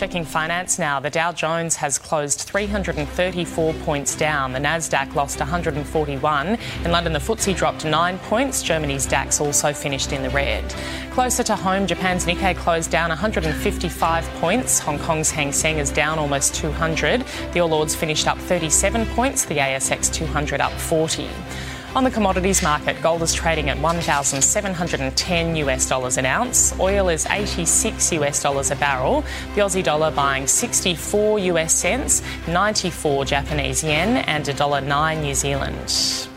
Checking finance now, the Dow Jones has closed 334 points down. The Nasdaq lost 141. In London, the FTSE dropped 9 points. Germany's DAX also finished in the red. Closer to home, Japan's Nikkei closed down 155 points. Hong Kong's Hang Seng is down almost 200. The All Ords finished up 37 points. The ASX 200 up 40. On the commodities market, gold is trading at 1,710 US dollars an ounce. Oil is 86 US dollars a barrel. The Aussie dollar buying 64 US cents, 94 Japanese yen, and $1.09 New Zealand.